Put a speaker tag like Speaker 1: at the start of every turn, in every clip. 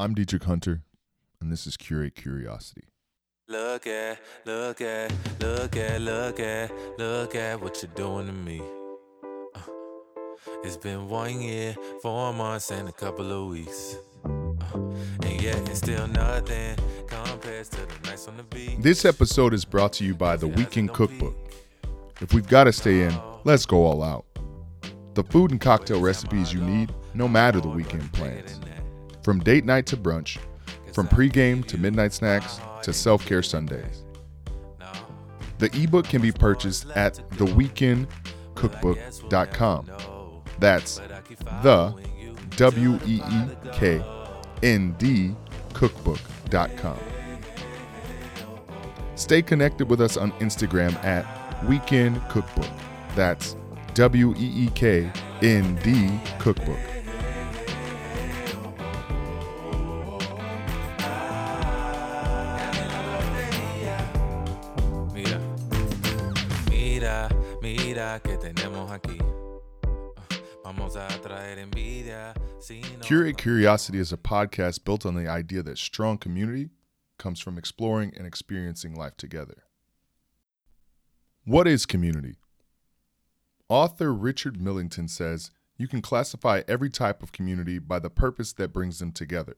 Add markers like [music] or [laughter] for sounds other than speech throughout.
Speaker 1: I'm Dietrich Hunter, and this is Curate Curiosity.
Speaker 2: Look at, look at, look at, look at, look at what you're doing to me. Uh, it's been one year, four months, and a couple of weeks. Uh, and yet it's still nothing compares to the nights on the beach.
Speaker 1: This episode is brought to you by the Weekend Cookbook. If we've got to stay in, let's go all out. The food and cocktail recipes you need, no matter the weekend plans. From date night to brunch, from pregame to midnight snacks to self care Sundays. The ebook can be purchased at theweekendcookbook.com. That's the W E E K N D cookbook.com. Stay connected with us on Instagram at Weekend Cookbook. That's W E E K N D Cookbook.
Speaker 2: Mira, mira que tenemos aquí. Vamos a traer envidia. Si no
Speaker 1: Curate Curiosity is a podcast built on the idea that strong community comes from exploring and experiencing life together. What is community? Author Richard Millington says you can classify every type of community by the purpose that brings them together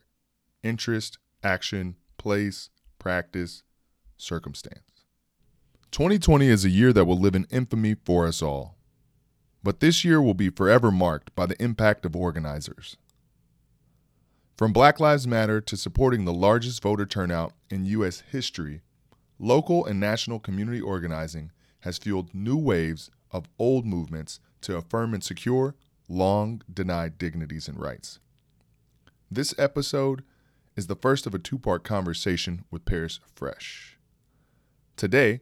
Speaker 1: interest, action, place, practice, circumstance. 2020 is a year that will live in infamy for us all. But this year will be forever marked by the impact of organizers. From Black Lives Matter to supporting the largest voter turnout in U.S. history, local and national community organizing has fueled new waves of old movements to affirm and secure long denied dignities and rights. This episode is the first of a two part conversation with Paris Fresh. Today,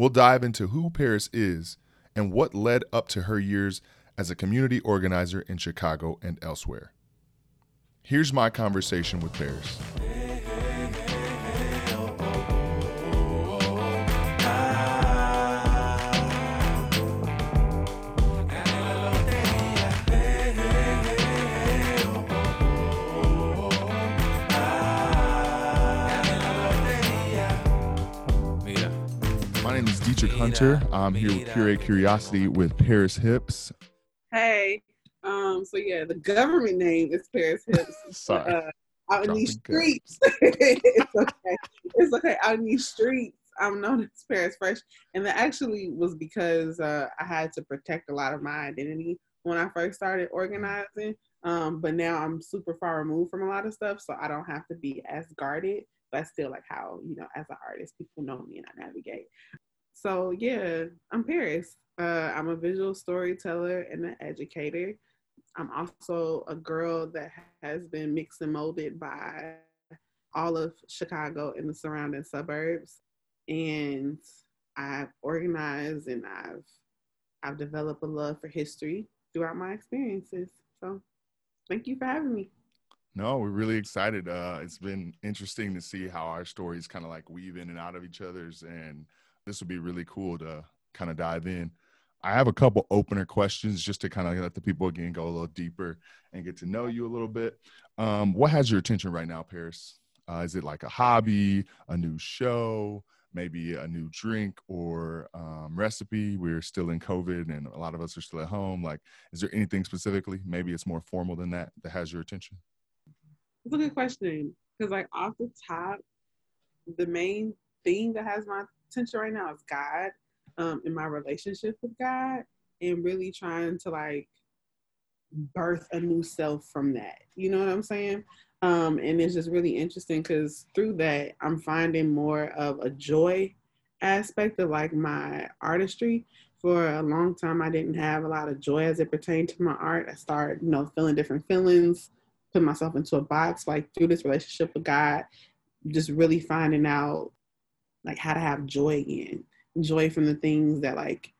Speaker 1: we'll dive into who Paris is and what led up to her years as a community organizer in Chicago and elsewhere. Here's my conversation with Paris. My name is Dietrich Hunter. I'm here with Curate Curiosity with Paris Hips.
Speaker 3: Hey, um, so yeah, the government name is Paris Hips. [laughs]
Speaker 1: Sorry.
Speaker 3: Uh, out in these streets, [laughs] it's okay. It's okay. Out in these streets, I'm known as Paris Fresh, and that actually was because uh, I had to protect a lot of my identity when I first started organizing. Um, but now I'm super far removed from a lot of stuff, so I don't have to be as guarded. But still, like how you know, as an artist, people know me and I navigate. So yeah, I'm Paris. Uh, I'm a visual storyteller and an educator. I'm also a girl that has been mixed and molded by all of Chicago and the surrounding suburbs. And I've organized and I've I've developed a love for history throughout my experiences. So thank you for having me.
Speaker 1: No, we're really excited. Uh, it's been interesting to see how our stories kind of like weave in and out of each other's, and this would be really cool to kind of dive in. I have a couple opener questions just to kind of let the people again go a little deeper and get to know you a little bit. Um, what has your attention right now, Paris? Uh, is it like a hobby, a new show, maybe a new drink or um, recipe? We're still in COVID and a lot of us are still at home. Like, is there anything specifically? Maybe it's more formal than that that has your attention?
Speaker 3: It's a good question because, like, off the top, the main thing that has my attention right now is God um, and my relationship with God, and really trying to like birth a new self from that. You know what I'm saying? Um, and it's just really interesting because through that, I'm finding more of a joy aspect of like my artistry. For a long time, I didn't have a lot of joy as it pertained to my art. I started, you know, feeling different feelings, put myself into a box. Like through this relationship with God, just really finding out like how to have joy again, joy from the things that like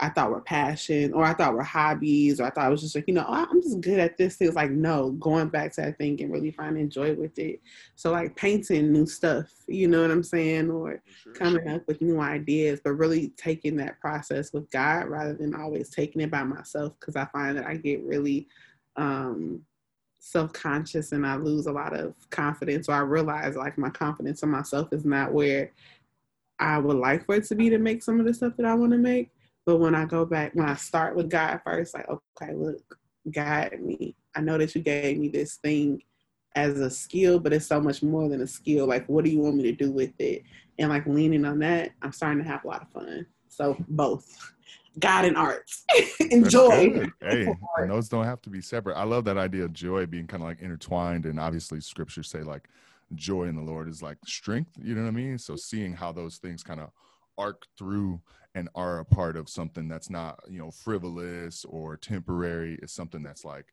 Speaker 3: I thought were passion or I thought were hobbies or I thought it was just like, you know, oh, I'm just good at this thing. It's like, no, going back to that thing and really finding joy with it. So like painting new stuff, you know what I'm saying? Or coming up with new ideas, but really taking that process with God rather than always taking it by myself. Cause I find that I get really um self-conscious and I lose a lot of confidence or I realize like my confidence in myself is not where I would like for it to be to make some of the stuff that I want to make. But when I go back, when I start with God first, like, okay, look, guide me. I know that you gave me this thing as a skill, but it's so much more than a skill. Like, what do you want me to do with it? And like leaning on that, I'm starting to have a lot of fun. So both. God and arts. [laughs] Enjoy.
Speaker 1: Hey, [laughs] and those don't have to be separate. I love that idea of joy being kind of like intertwined. And obviously, scriptures say like joy in the Lord is like strength. You know what I mean? So seeing how those things kind of arc through and are a part of something that's not, you know, frivolous or temporary is something that's like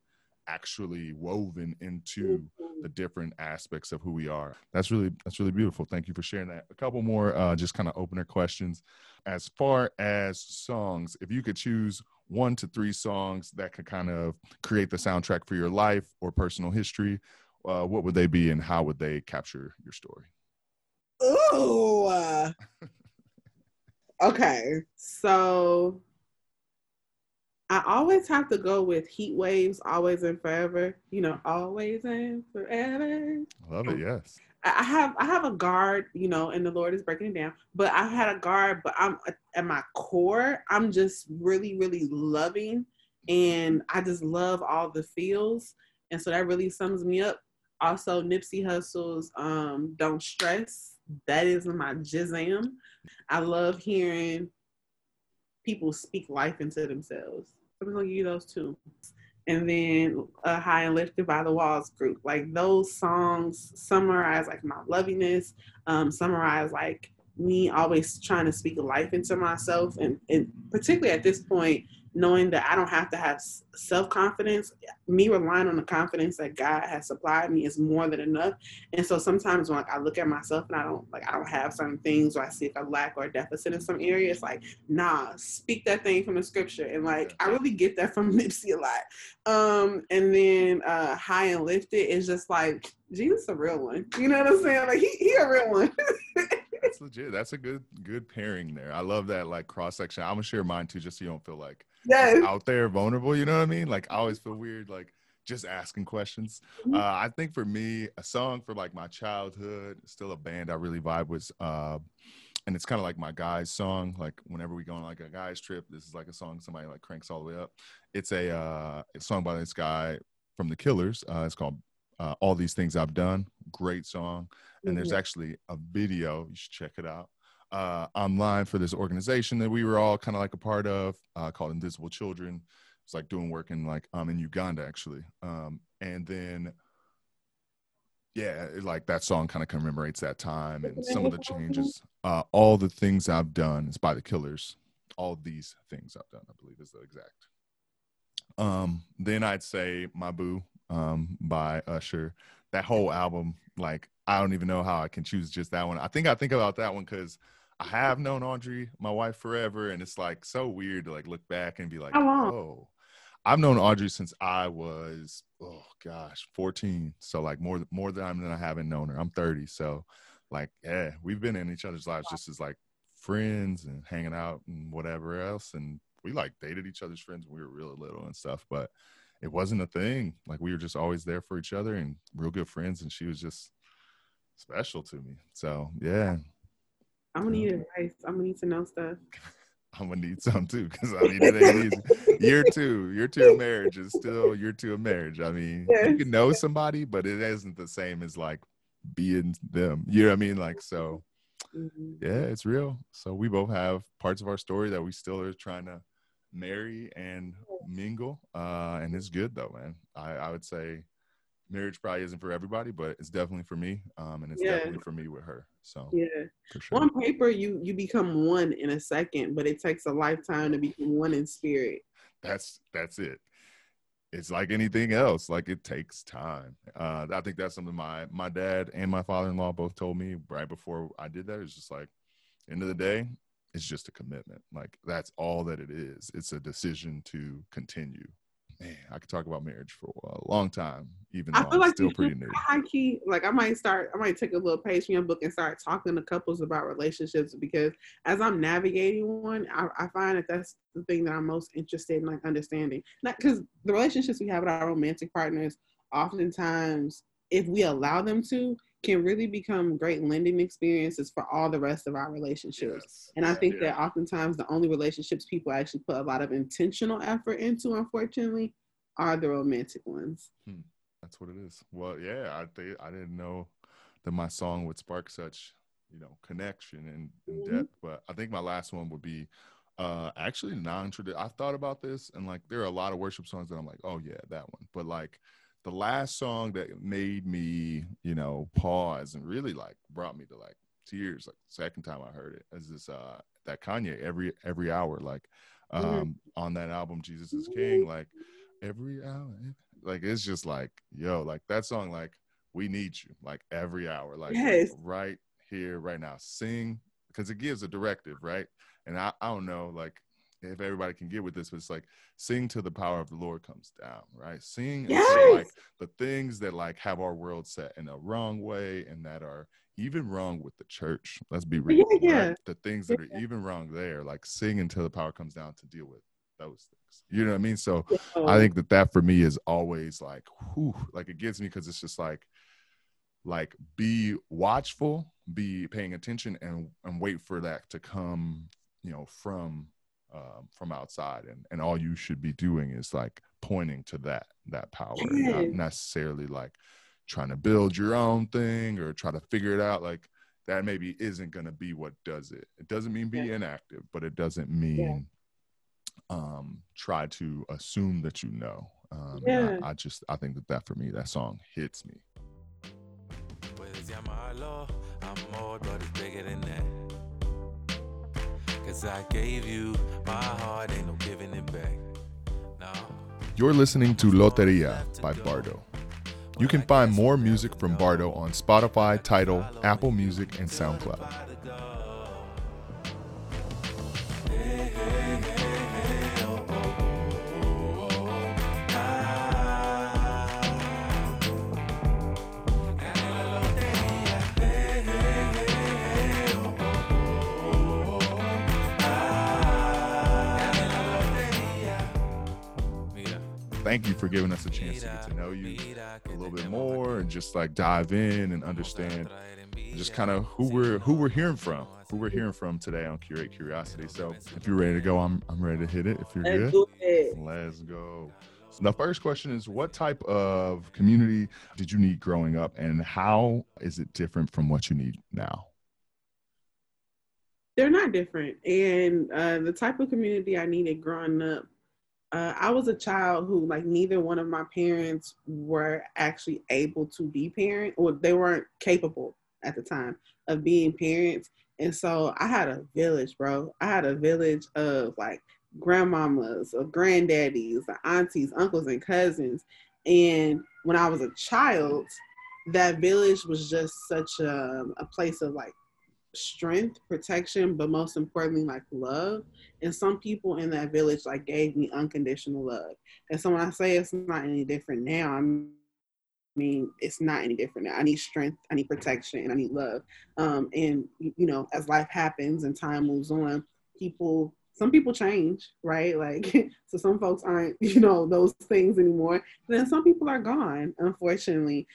Speaker 1: actually woven into
Speaker 3: Mm-hmm.
Speaker 1: the different aspects of who we are. That's really that's really beautiful. Thank you for sharing that. A couple more uh, just kind of opener questions. As far as songs, if you could choose one to three songs that could kind of create the soundtrack for your life or personal history, uh, what would they be and how would they capture your story?
Speaker 3: Ooh. uh, [laughs] okay. So I always have to go with Heatwave's, always and forever. You know, always and forever.
Speaker 1: I love it. Yes.
Speaker 3: I have I have a guard, you know, and the Lord is breaking it down. But I've had a guard, but I'm at my core, I'm just really, really loving, and I just love all the feels, and so that really sums me up. Also, Nipsey Hussle's um, "Don't Stress." That is my jizam. I love hearing people speak life into themselves. I'm gonna give you those two and then uh, High and Lifted by the Walls group. Like those songs summarize like my lovingness, um, summarize like me always trying to speak life into myself, and, and particularly at this point, knowing that I don't have to have self confidence. Me relying on the confidence that God has supplied me is more than enough. And so sometimes when like I look at myself and I don't like I don't have certain things, or I see a lack or a deficit in some area, it's like nah, speak that thing from the scripture. And like I really get that from [laughs] Nipsey a lot. Um, and then uh, High and Lifted is just like Jesus a real one. [laughs] You know what I'm saying? Like he he a real one. [laughs]
Speaker 1: That's legit. That's a good good pairing there. I love that like cross section. I'm gonna share mine too, just so you don't feel like
Speaker 3: yes.
Speaker 1: out there vulnerable. You know what I mean? Like I always feel weird like just asking questions.
Speaker 3: Mhm.
Speaker 1: Uh, I think for me, a song for like my childhood, still a band I really vibe with. Uh, and it's kind of like my guys' song. Like whenever we go on like a guys' trip, this is like a song somebody like cranks all the way up. It's a, uh, a song by this guy from the Killers. Uh, it's called uh, "All These Things I've Done." Great song and there's
Speaker 3: Mhm.
Speaker 1: actually a video you should check it out uh, online for this organization that we were all kind of like a part of uh, called invisible children. It's like doing work in like um in uganda actually. Um and then yeah it, like that song kind of commemorates that time and some of the changes. Uh all the things i've done is by the killers. All these things i've done i believe is the exact. Um then i'd say my boo um by usher. That whole album like i don't even know how i can choose just that one. I think i think about that one because i have known audrey my wife forever and it's like so weird to like look back and be like oh i've known audrey since i was oh gosh 14 so like more more time than i haven't known her i'm 30 so like yeah we've been in each other's lives just as like friends and hanging out and whatever else and we like dated each other's friends when we were really little and stuff but it wasn't a thing. Like we were just always there for each other and real good friends, and she was just special to me. So yeah,
Speaker 3: I'm gonna need advice. I'm gonna need to know stuff. [laughs]
Speaker 1: I'm gonna need some too because I mean it ain't easy. Year two, year two of marriage is still year two of marriage. I mean, you can know somebody, but it isn't the same as like being them. You know what I mean? Like so,
Speaker 3: Mhm.
Speaker 1: yeah, it's real. So we both have parts of our story that we still are trying to marry and mingle. Uh, and it's good though, man. I, I would say marriage probably isn't for everybody, but it's definitely for me. Um, and it's
Speaker 3: Yeah.
Speaker 1: definitely for me with her. So
Speaker 3: Yeah.
Speaker 1: sure.
Speaker 3: On paper, you you become one in a second, but it takes a lifetime to become one in spirit.
Speaker 1: That's that's it. It's like anything else. Like it takes time. Uh, I think that's something my my dad and my father in law both told me right before I did that. It's just like, end of the day, it's just a commitment. Like that's all that it is. It's a decision to continue. Man, I could talk about marriage for a long time, even though
Speaker 3: I feel
Speaker 1: I'm
Speaker 3: like
Speaker 1: still pretty new.
Speaker 3: high key, like I might start, I might take a little page from your book and start talking to couples about relationships because as I'm navigating one, I, I find that that's the thing that I'm most interested in, like understanding. Not because the relationships we have with our romantic partners oftentimes, if we allow them to, can really become great lending experiences for all the rest of our relationships. Yes. And I think yeah. that oftentimes the only relationships people actually put a lot of intentional effort into, unfortunately, are the romantic ones.
Speaker 1: Hmm. That's what it is. Well, yeah, I think I didn't know that my song would spark such, you know, connection and, and mm-hmm. depth. But I think my last one would be uh actually non-traditional. I thought about this and like there are a lot of worship songs that I'm like, oh yeah, that one. But like the last song that made me, you know, pause and really like brought me to like tears, like second time I heard it, is this uh that Kanye every every hour, like mm-hmm. um mm-hmm. on that album Jesus is King, like every hour. Like it's just like, yo, like that song, like we need you, like every hour, like yes. right here, right now. Sing because it gives a directive, right? And I, I don't know, like if everybody can get with this, but it's like sing to the power of the Lord comes down, right? Sing yes. like the things that like have our world set in a wrong way and that are even wrong with the church. Let's be real. Yeah, yeah. Right? The things that are even wrong there, like sing until the power comes down to deal with those things. You know what I mean? So. I think that that for me is always like, whew, like it gets me because it's just like, like be watchful, be paying attention, and and wait for that to come, you know, from um, from outside and and all you should be doing is like pointing to that that power not necessarily like trying to build your own thing or try to figure it out like that maybe isn't going to be what does it it doesn't mean be yeah. inactive but it doesn't mean yeah. um try to assume that you know um yeah. I, I, just i think that that for me that song hits me I'm Cause I gave you my heart, ain't no giving it back. No. You're listening to Loteria by Bardo. You can find more music from Bardo on Spotify, Tidal, Apple Music, and SoundCloud. Thank you for giving us a chance to get to know you a little bit more and just like dive in and understand just kind of who we're who we're hearing from who we're hearing from today on curate curiosity. So if you're ready to go i'm, I'm ready to hit it. If you're Let's good Let's go. So the first question is what type of community did you need growing up and how is it different from what you need now?
Speaker 3: They're not different. And uh, the type of community i needed growing up uh, I was a child who, like, neither one of my parents were actually able to be parent, or they weren't capable at the time of being parents. And so I had a village, bro. I had a village of like grandmamas, of granddaddies, aunties, uncles, and cousins. And when I was a child, that village was just such a, a place of like strength, protection, but most importantly, like love. And some people in that village like gave me unconditional love. And so when I say it's not any different now, I mean it's not any different now. I need strength, I need protection, and I need love. Um, and you know, as life happens and time moves on, people some people change, right? Like, [laughs] so some folks aren't, [laughs] you know, those things anymore. Then some people are gone, unfortunately.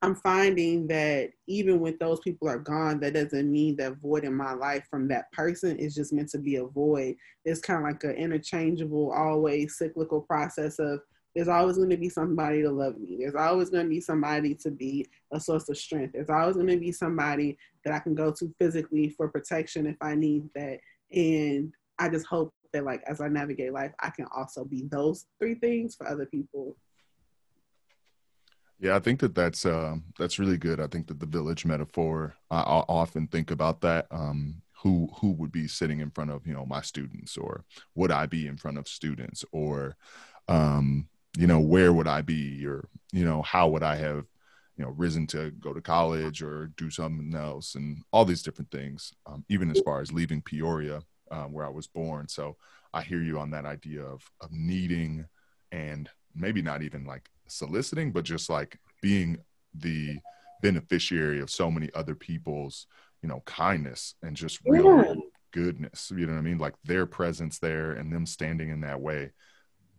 Speaker 3: I'm finding that even when those people are gone, that doesn't mean that void in my life from that person is just meant to be a void. It's kind of like an interchangeable, always cyclical process of there's always going to be somebody to love me. There's always going to be somebody to be a source of strength. There's always going to be somebody that I can go to physically for protection if I need that. And I just hope that, like, as I navigate life, I can also be those three things for other people
Speaker 1: yeah, I think that that's uh, that's really good. I think that the village metaphor, I, I often think about that. Um, who who would be sitting in front of you know my students, or would I be in front of students, or um, you know where would I be, or you know how would I have you know risen to go to college or do something else, and all these different things. Um, even as far as leaving Peoria, um, where I was born. So I hear you on that idea of of needing and maybe not even like soliciting, but just like being the beneficiary of so many other people's, you know, kindness and just real yeah. goodness. You know what I mean? Like their presence there and them standing in that way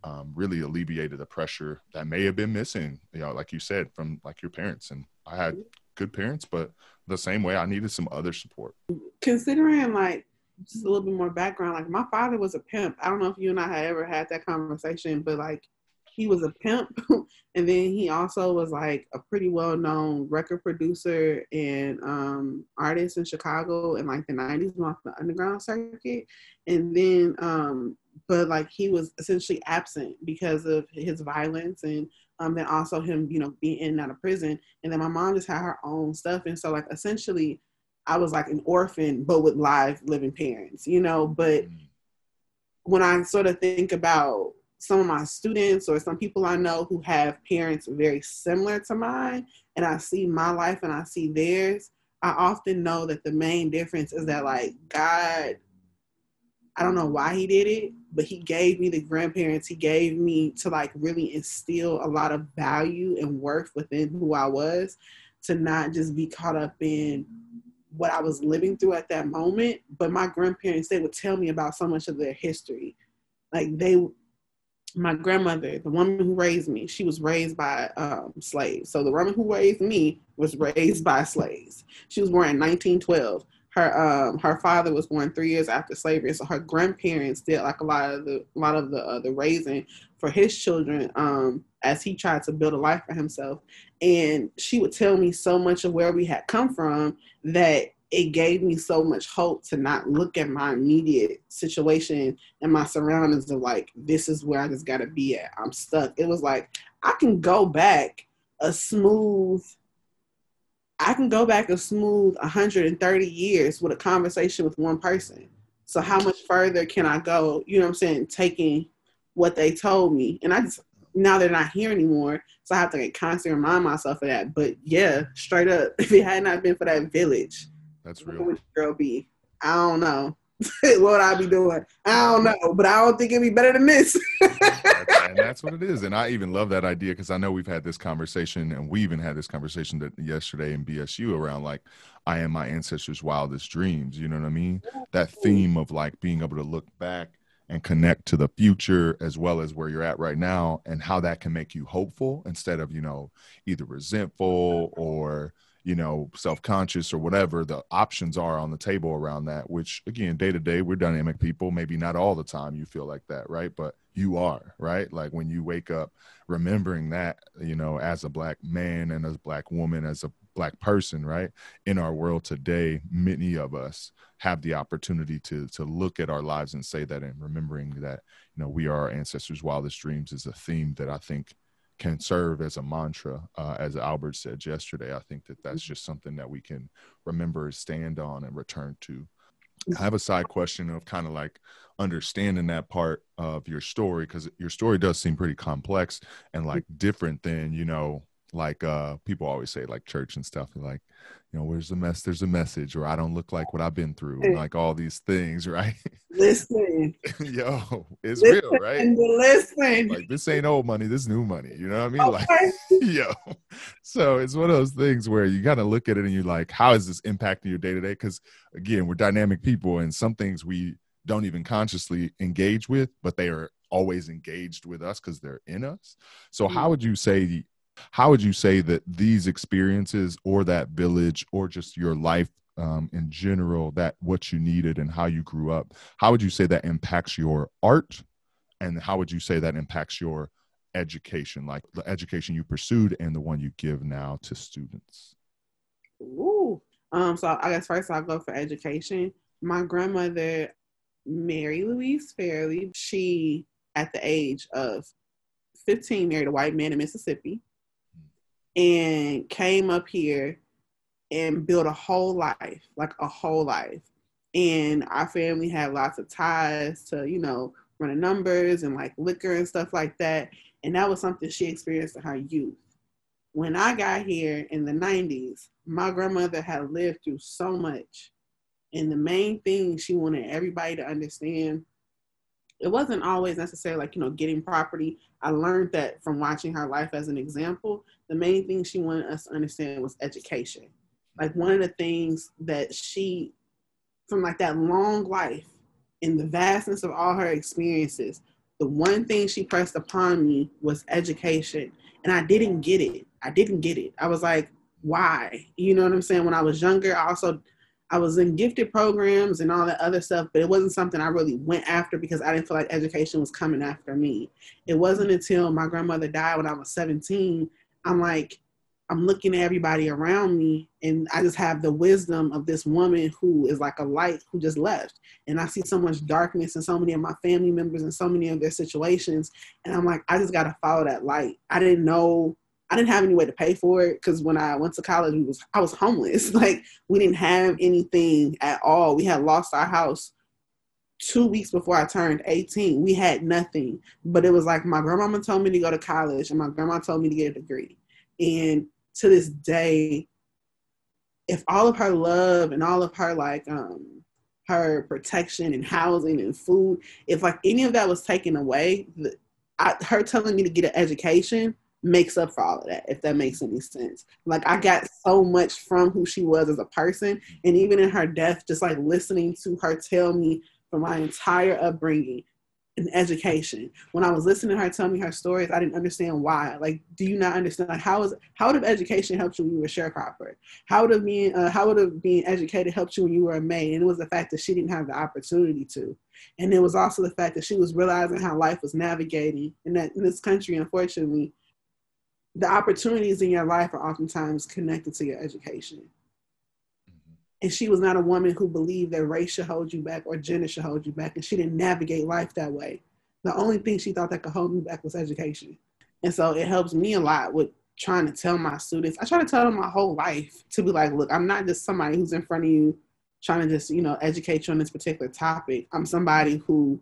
Speaker 1: um, really alleviated the pressure that may have been missing, you know, like you said, from like your parents. And I had good parents, but the same way I needed some other support.
Speaker 3: Considering like just a little bit more background, like my father was a pimp. I don't know if you and I had ever had that conversation, but like he was a pimp [laughs] and then he also was like a pretty well known record producer and um, artist in Chicago in like the 90s off the underground circuit. And then um, but like he was essentially absent because of his violence and um, then also him, you know, being in and out of prison. And then my mom just had her own stuff. And so like essentially I was like an orphan, but with live living parents, you know, but mm. when I sort of think about some of my students or some people I know who have parents very similar to mine, and I see my life and I see theirs, I often know that the main difference is that like God I don't know why he did it, but he gave me the grandparents. He gave me to like really instill a lot of value and worth within who I was to not just be caught up in what I was living through at that moment. But my grandparents, they would tell me about so much of their history. Like they, my grandmother, the woman who raised me, she was raised by um, slaves. So the woman who raised me was raised by slaves. She was born in 1912 her um her father was born three years after slavery, so her grandparents did like a lot of the lot of the uh, the raising for his children um as he tried to build a life for himself. And she would tell me so much of where we had come from that it gave me so much hope to not look at my immediate situation and my surroundings of like this is where I just got to be at. I'm stuck. It was like I can go back a smooth I can go back a smooth 130 years with a conversation with one person. So how much further can I go? You know what I'm saying? Taking what they told me, and I just now they're not here anymore, so I have to like, constantly remind myself of that. But yeah, straight up, [laughs] if it had not been for that village,
Speaker 1: that's real. Would
Speaker 3: girl be? I don't know. [laughs] what would I be doing? I don't know, but I don't think it'd be better than this. [laughs]
Speaker 1: and that's what it is. And I even love that idea because I know we've had this conversation, and we even had this conversation that yesterday in BSU around like, I am my ancestors' wildest dreams. You know what I mean? That theme of like being able to look back and connect to the future as well as where you're at right now, and how that can make you hopeful instead of you know either resentful or you know self-conscious or whatever the options are on the table around that which again day to day we're dynamic people maybe not all the time you feel like that right? But you are right? Like when you wake up remembering that you know as a black man and as a black woman as a black person right? In our world today many of us have the opportunity to to look at our lives and say that and remembering that you know we are our ancestors wildest dreams is a theme that i think can serve as a mantra, uh, as Albert said yesterday. I think that that's just something that we can remember, stand on, and return to. I have a side question of kind of like understanding that part of your story because your story does seem pretty complex and like different than you know like uh people always say like church and stuff like you know where's the mess there's a message or i don't look like what i've been through and like all these things [laughs] right?
Speaker 3: Listen. [laughs]
Speaker 1: Yo it's listen, real right?
Speaker 3: listen.
Speaker 1: Like this ain't old money this new money you know what i mean? Okay. like [laughs] yo. So it's one of those things where you gotta look at it and you're like how is this impacting your day-to-day? Because again we're dynamic people and some things we don't even consciously engage with but they are always engaged with us because they're in us. So how mm. would you say how would you say that these experiences or that village or just your life um, in general that what you needed and how you grew up how would you say that impacts your art and how would you say that impacts your education like the education you pursued and the one you give now to students
Speaker 3: Ooh. Um, so I guess first I'll go for education. My grandmother, Mary Louise Fairley, she at the age of 15 married a white man in Mississippi and came up here and built a whole life, like a whole life. And our family had lots of ties to, you know, running numbers and like liquor and stuff like that. And that was something she experienced in her youth. When I got here in the 90s, my grandmother had lived through so much. And the main thing she wanted everybody to understand it wasn't always necessarily like you know getting property i learned that from watching her life as an example the main thing she wanted us to understand was education like one of the things that she from like that long life in the vastness of all her experiences the one thing she pressed upon me was education. And I didn't get it. I didn't get it. I was like, why? You know what I'm saying? When I was younger, I also I was in gifted programs and all that other stuff, but it wasn't something I really went after because I didn't feel like education was coming after me. It wasn't until my grandmother died when I was 17, I'm like, I'm looking at everybody around me and I just have the wisdom of this woman who is like a light who just left. And I see so much darkness in so many of my family members and so many of their situations. And I'm like, I just got to follow that light. I didn't know, I didn't have any way to pay for it because when I went to college, we was, I was homeless. [laughs] Like we didn't have anything at all. We had lost our house two weeks before I turned 18. We had nothing, but it was like my grandmama told me to go to college and my grandma told me to get a degree. And to this day, if all of her love and all of her like um her protection and housing and food, if like any of that was taken away, the, I, her telling me to get an education makes up for all of that, if that makes any sense. Like I got so much from who she was as a person, and even in her death, just like listening to her tell me from my entire upbringing and education. When I was listening to her tell me her stories, I didn't understand why. Like, do you not understand? Like, how is how would have education helped you when you were a sharecropper? How would have being uh, how would have being educated helped you when you were a maid? And it was the fact that she didn't have the opportunity to, and it was also the fact that she was realizing how life was navigating, and that in this country, unfortunately, the opportunities in your life are oftentimes connected to your education. Mm-hmm. And she was not a woman who believed that race should hold you back or gender should hold you back and she didn't navigate life that way. The only thing she thought that could hold me back was education. And so it helps me a lot with trying to tell my students. I try to tell them my whole life to be like look i'm not just somebody who's in front of you trying to just you know educate you on this particular topic. I'm somebody who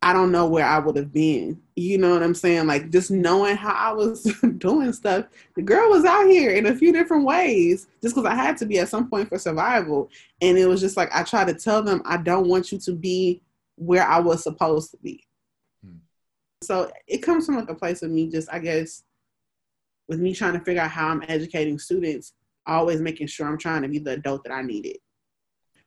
Speaker 3: I don't know where I would have been. You know what I'm saying? Like just knowing how I was [laughs] doing stuff. The girl was out here in a few different ways just because I had to be at some point for survival. And it was just like I tried to tell them I don't want you to be where I was supposed to be. Hmm. So it comes from like a place of me just I guess with me trying to figure out how I'm educating students, always making sure I'm trying to be the adult that I needed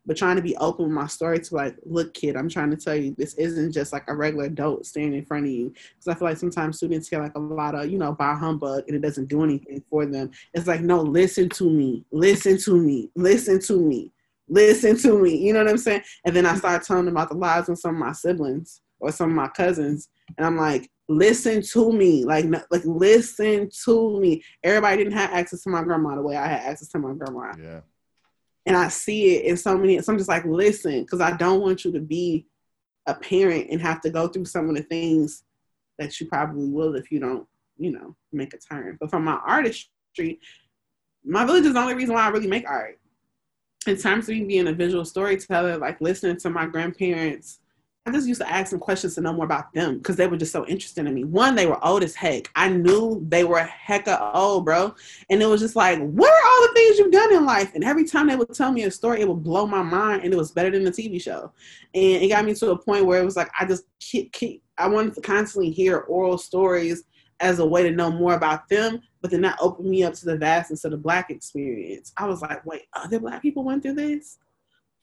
Speaker 3: but trying to be open with my story to like, look, kid, I'm trying to tell you this isn't just like a regular adult standing in front of you. Because I feel like sometimes students get like a lot of, you know, by humbug and it doesn't do anything for them. It's like, no, listen to me, listen to me, listen to me, listen to me. You know what I'm saying? And then I start telling them about the lives of some of my siblings or some of my cousins. And I'm like, listen to me like like listen to me everybody didn't have access to my grandma the way i had access to my grandma
Speaker 1: yeah
Speaker 3: and I see it in so many. So I'm just like, listen, because I don't want you to be a parent and have to go through some of the things that you probably will if you don't, you know, make a turn. But from my artistry, my village is the only reason why I really make art. In terms of me being a visual storyteller, like listening to my grandparents I just used to ask them questions to know more about them because they were just so interested in me. One, they were old as heck. I knew they were hecka old, bro. And it was just like, what are all the things you've done in life? And every time they would tell me a story, it would blow my mind and it was better than the TV show. And it got me to a point where it was like, I just keep, keep I wanted to constantly hear oral stories as a way to know more about them, but then that opened me up to the vastness of the Black experience. I was like, wait, other Black people went through this?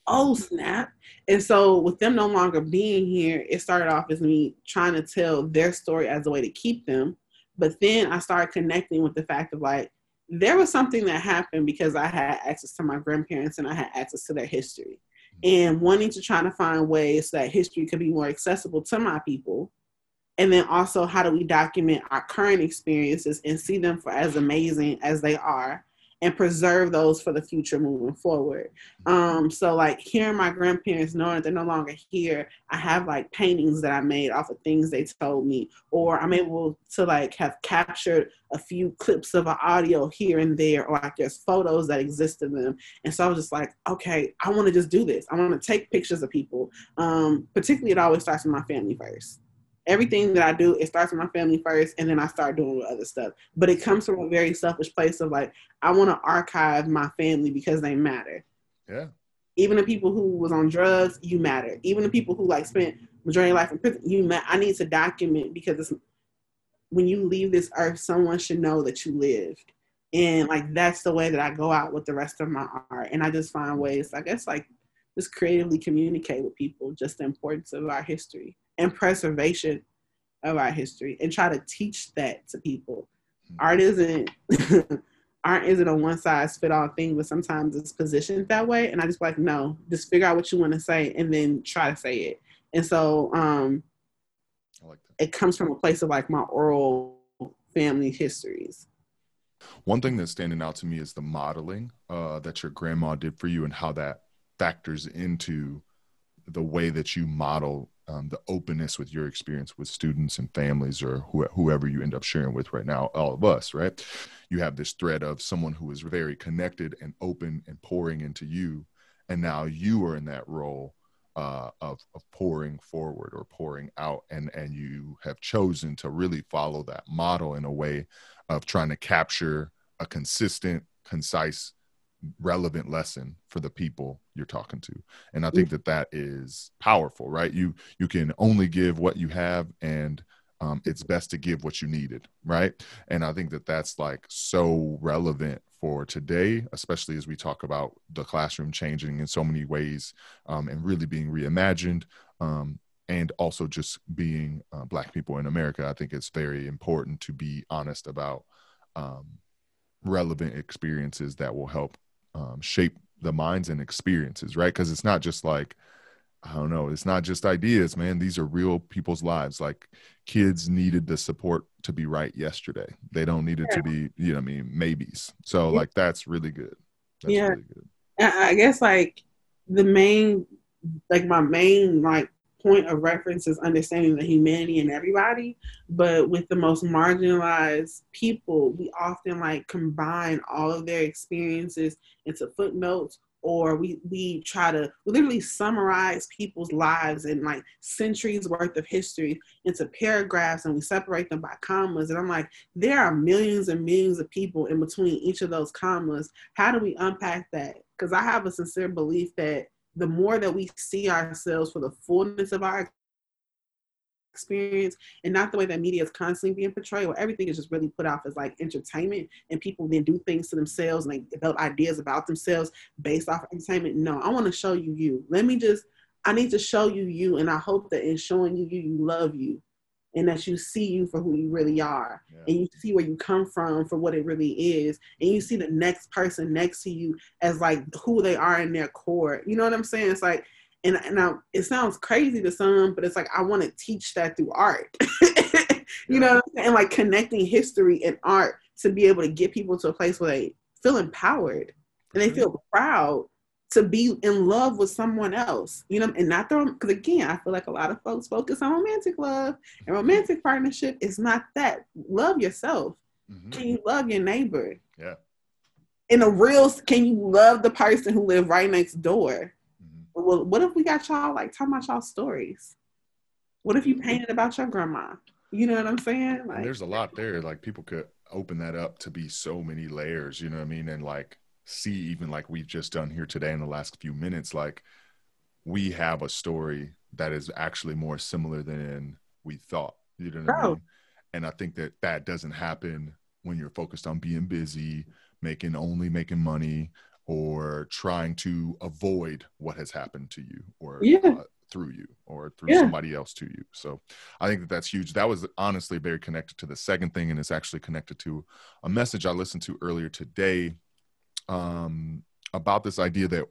Speaker 3: Oh snap. And so with them no longer being here, it started off as me trying to tell their story as a way to keep them. But then I started connecting with the fact of like, there was something that happened because I had access to my grandparents and I had access to their history. And wanting to try to find ways that history could be more accessible to my people. And then also, how do we document our current experiences and see them for as amazing as they are? And preserve those for the future moving forward. Um, so like hearing my grandparents knowing they're no longer here, I have like paintings that I made off of things they told me, or I'm able to like have captured a few clips of an audio here and there, or like there's photos that exist in them. And so I was just like, okay, I want to just do this. I want to take pictures of people. Um, particularly, it always starts with my family first everything that I do, it starts with my family first, and then I start doing other stuff. But it comes from a very selfish place of like, I want to archive my family because they matter.
Speaker 1: Yeah.
Speaker 3: Even the people who was on drugs, you matter. Even the people who like spent majority of life in prison, you matter. I need to document because it's when you leave this earth, someone should know that you lived. And like that's the way that I go out with the rest of my art. And I just find ways, I guess, like just creatively communicate with people just the importance of our history and preservation of our history and try to teach that to people.
Speaker 1: Mhm.
Speaker 3: Art isn't [laughs] art isn't a one size fit all thing, but sometimes it's positioned that way. And I just like, no, just figure out what you want to say and then try to say it. And so um
Speaker 1: I like that.
Speaker 3: it comes from a place of like my oral family histories.
Speaker 1: One thing that's standing out to me is the modeling uh, that your grandma did for you and how that factors into the way that you model um, the openness with your experience with students and families or who, whoever you end up sharing with right now, all of us, right? You have this thread of someone who is very connected and open and pouring into you. And now you are in that role uh, of, of pouring forward or pouring out. And, and you have chosen to really follow that model in a way of trying to capture a consistent, concise, relevant lesson for the people you're talking to. And i think that that is powerful right? You you can only give what you have and um, it's best to give what you needed right? And i think that that's like so relevant for today especially as we talk about the classroom changing in so many ways um, and really being reimagined um, and also just being uh, black people in america. I think it's very important to be honest about um, relevant experiences that will help um, shape the minds and experiences, right? Because it's not just like, I don't know, it's not just ideas, man. These are real people's lives. Like kids needed the support to be right yesterday. They don't need it to be, you know, I mean, maybes. So like that's really good. That's
Speaker 3: Yeah.
Speaker 1: really good.
Speaker 3: I guess like the main, like my main like point of reference is understanding the humanity in everybody. But with the most marginalized people, we often like combine all of their experiences into footnotes, or we we try to literally summarize people's lives and like centuries worth of history into paragraphs, and we separate them by commas. And I'm like, there are millions and millions of people in between each of those commas. How do we unpack that? Because I have a sincere belief that the more that we see ourselves for the fullness of our experience and not the way that media is constantly being portrayed where everything is just really put off as like entertainment and people then do things to themselves and they develop ideas about themselves based off entertainment. No i want to show you you. Let me just i need to show you you and i hope that in showing you you you love you and that you see you for who you really are.
Speaker 1: Yeah.
Speaker 3: and you see where you come from for what it really is. And you see the next person next to you as like who they are in their core. You know what i'm saying? It's like and, and I, it sounds crazy to some but it's like i want to teach that through art. [laughs] You know what I'm and like connecting history and art to be able to get people to a place where they feel empowered and they mm-hmm. feel proud to be in love with someone else, you know, and not the because again, I feel like a lot of folks focus on romantic love and romantic partnership is not that. Love yourself.
Speaker 1: Mhm.
Speaker 3: Can you love your neighbor?
Speaker 1: Yeah.
Speaker 3: In a real, can you love the person who live right next door?
Speaker 1: Mhm.
Speaker 3: Well, what if we got y'all like talking about y'all stories? What if you painted about your grandma? You know what I'm saying? Like,
Speaker 1: there's a lot there. Like people could open that up to be so many layers, you know what I mean? And like see even like we've just done here today in the last few minutes, like we have a story that is actually more similar than we thought. You know what I mean? And I think that that doesn't happen when you're focused on being busy, making only making money, or trying to avoid what has happened to you or
Speaker 3: Yeah.
Speaker 1: uh, through you or through
Speaker 3: Yeah.
Speaker 1: somebody else to you. So I think that that's huge. That was honestly very connected to the second thing, and it's actually connected to a message I listened to earlier today um, about this idea that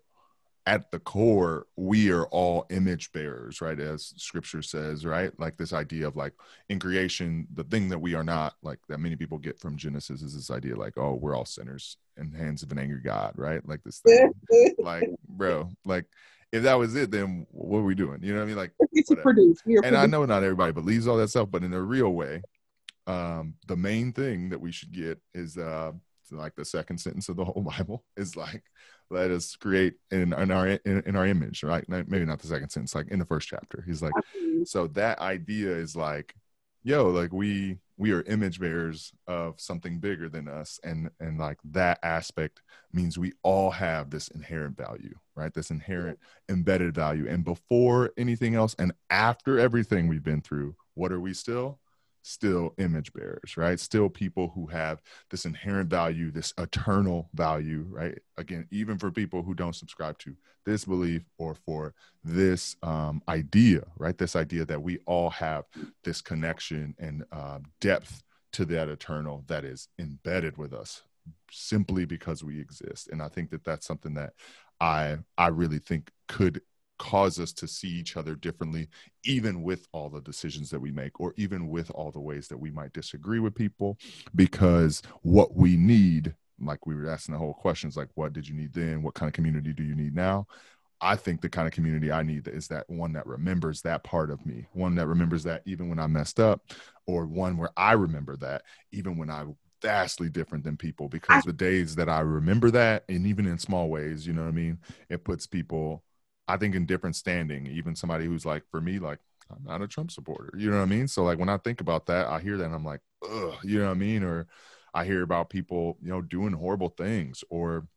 Speaker 1: at the core we are all image bearers right as scripture says right? Like this idea of like in creation the thing that we are not like that many people get from genesis is this idea like oh we're all sinners in the hands of an angry god right? Like this thing. [laughs] Like bro like if that was it then what are we doing? You know what i mean? Like
Speaker 3: it's
Speaker 1: whatever.
Speaker 3: produced. We
Speaker 1: and I know not everybody believes all that stuff, but in a real way, um, the main thing that we should get is uh, like the second sentence of the whole [laughs] Bible is like, let us create in, in our in, in our image, right? Maybe not the second sentence, like in the first chapter. He's like, so that idea is like, yo, like we we are image bearers of something bigger than us, and and like that aspect means we all have this inherent value, right? This inherent embedded value. And before anything else, and after everything we've been through, what are we still? Still image bearers, right? Still people who have this inherent value, this eternal value, right? Again, even for people who don't subscribe to this belief or for this um, idea, right? This idea that we all have this connection and uh, depth to that eternal that is embedded with us simply because we exist. And I think that that's something that I I really think could cause us to see each other differently, even with all the decisions that we make, or even with all the ways that we might disagree with people, because what we need, like we were asking the whole questions, like what did you need then? What kind of community do you need now? I think the kind of community I need is that one that remembers that part of me, one that remembers that even when I messed up, or one where I remember that even when I vastly different than people because the days that I remember that, and even in small ways, you know what I mean, it puts people I think in different standing, even somebody who's like, for me, like, I'm not a Trump supporter. You know what I mean? So like when I think about that, I hear that and I'm like, ugh, you know what I mean? Or I hear about people, you know, doing horrible things or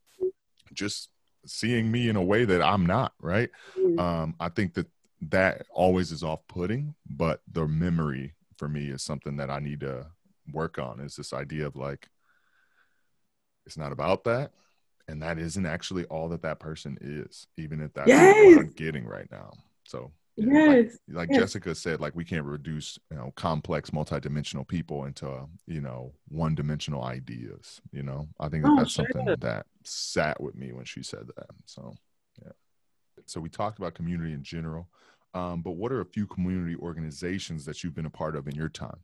Speaker 1: just seeing me in a way that I'm not, right? Mm-hmm. Um, I think that that always is off putting, but the memory for me is something that I need to work on is this idea of like, it's not about that and that isn't actually all that that person is even if that's yes. what i'm getting right now so
Speaker 3: yes.
Speaker 1: like, like
Speaker 3: yes.
Speaker 1: jessica said like we can't reduce you know complex multidimensional people into you know one dimensional ideas you know i think that oh, that's sure. something that sat with me when she said that so yeah so we talked about community in general um, but what are a few community organizations that you've been a part of in your time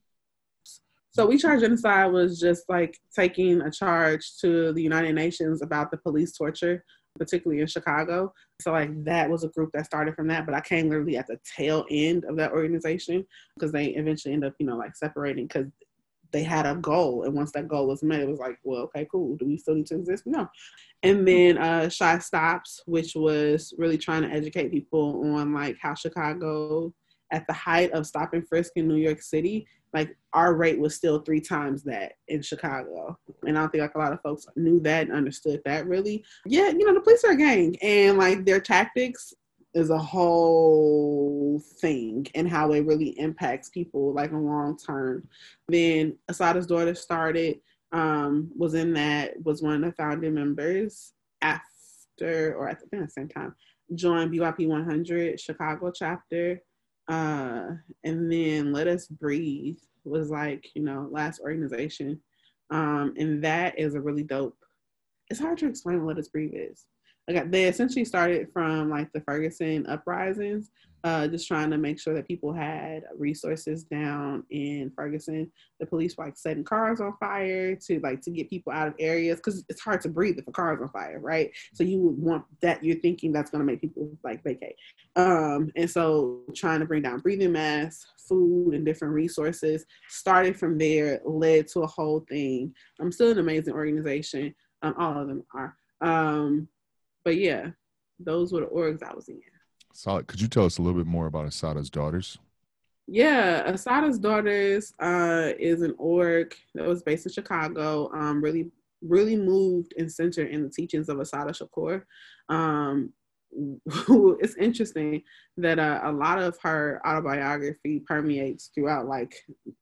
Speaker 3: so we charge genocide was just like taking a charge to the United Nations about the police torture, particularly in Chicago. So like that was a group that started from that, but I came literally at the tail end of that organization because they eventually end up, you know, like separating because they had a goal and once that goal was met it was like well okay cool. Do we still need to exist? No. And then uh shy stops which was really trying to educate people on like how chicago at the height of stop and frisk in new york city like our rate was still three times that in Chicago. And I don't think like a lot of folks knew that and understood that really. Yeah, you know, the police are a gang and like their tactics is a whole thing and how it really impacts people like a long term. Then Assata's daughter started, um, was in that, was one of the founding members after or at the same time, joined BYP 100 Chicago chapter uh, and then Let Us Breathe was like, you know, last organization. Um, and that is a really dope. It's hard to explain what Let Us Breathe is. Like they essentially started from like the Ferguson uprisings, uh, just trying to make sure that people had resources down in Ferguson. The police were like setting cars on fire to like to get people out of areas because it's hard to breathe if a car's on fire, right? So you would want that. You're thinking that's going to make people like vacate, um, and so trying to bring down breathing masks, food, and different resources. Started from there, led to a whole thing. I'm still an amazing organization. Um, all of them are. Um, but yeah, those were the orgs I was in.
Speaker 1: Solid. Could you tell us a little bit more about Assata's Daughters?
Speaker 3: Yeah, Assata's Daughters uh, is an org that was based in Chicago. Um, really, really moved and centered in the teachings of Assata Shakur. Um, [laughs] it's interesting that uh, a lot of her autobiography permeates throughout like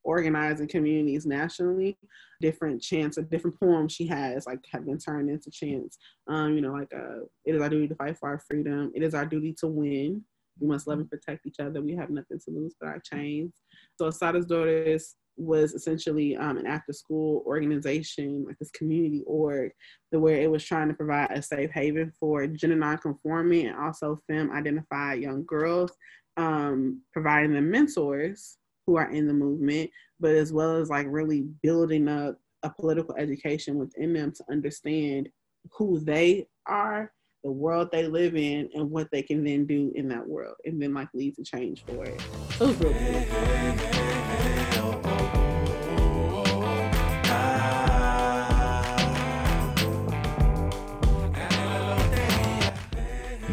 Speaker 3: organizing communities nationally different chants or different poems she has like have been turned into chants. Um you know like uh it is our duty to fight for our freedom. It is our duty to win. We must love and protect each other. We have nothing to lose but our chains. So Assata's daughters was essentially um, an after school organization, like this community org, the where it was trying to provide a safe haven for gender nonconforming and also femme identified young girls, um, providing them mentors who are in the movement, but as well as like really building up a political education within them to understand who they are, the world they live in, and what they can then do in that world, and then like lead to change for it. It was really cool.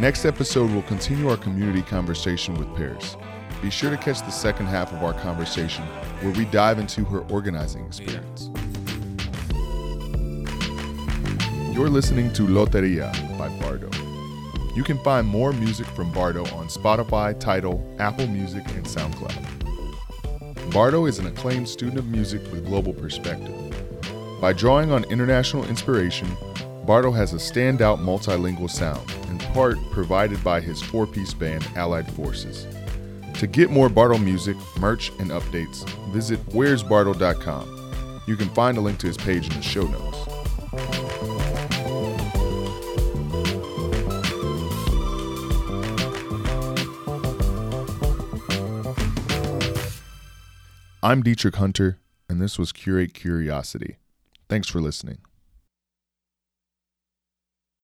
Speaker 1: Next episode, we'll continue our community conversation with Paris. Be sure to catch the second half of our conversation where we dive into her organizing experience. You're listening to Loteria by Bardo. You can find more music from Bardo on Spotify, Tidal, Apple Music, and SoundCloud. Bardo is an acclaimed student of music with global perspective. By drawing on international inspiration, Bardo has a standout multilingual sound, in part provided by his four piece band Allied Forces. To get more Bardo music, merch, and updates, visit where'sbardo.com. You can find a link to his page in the show notes. I'm Dietrich Hunter, and this was Curate Curiosity. Thanks for listening.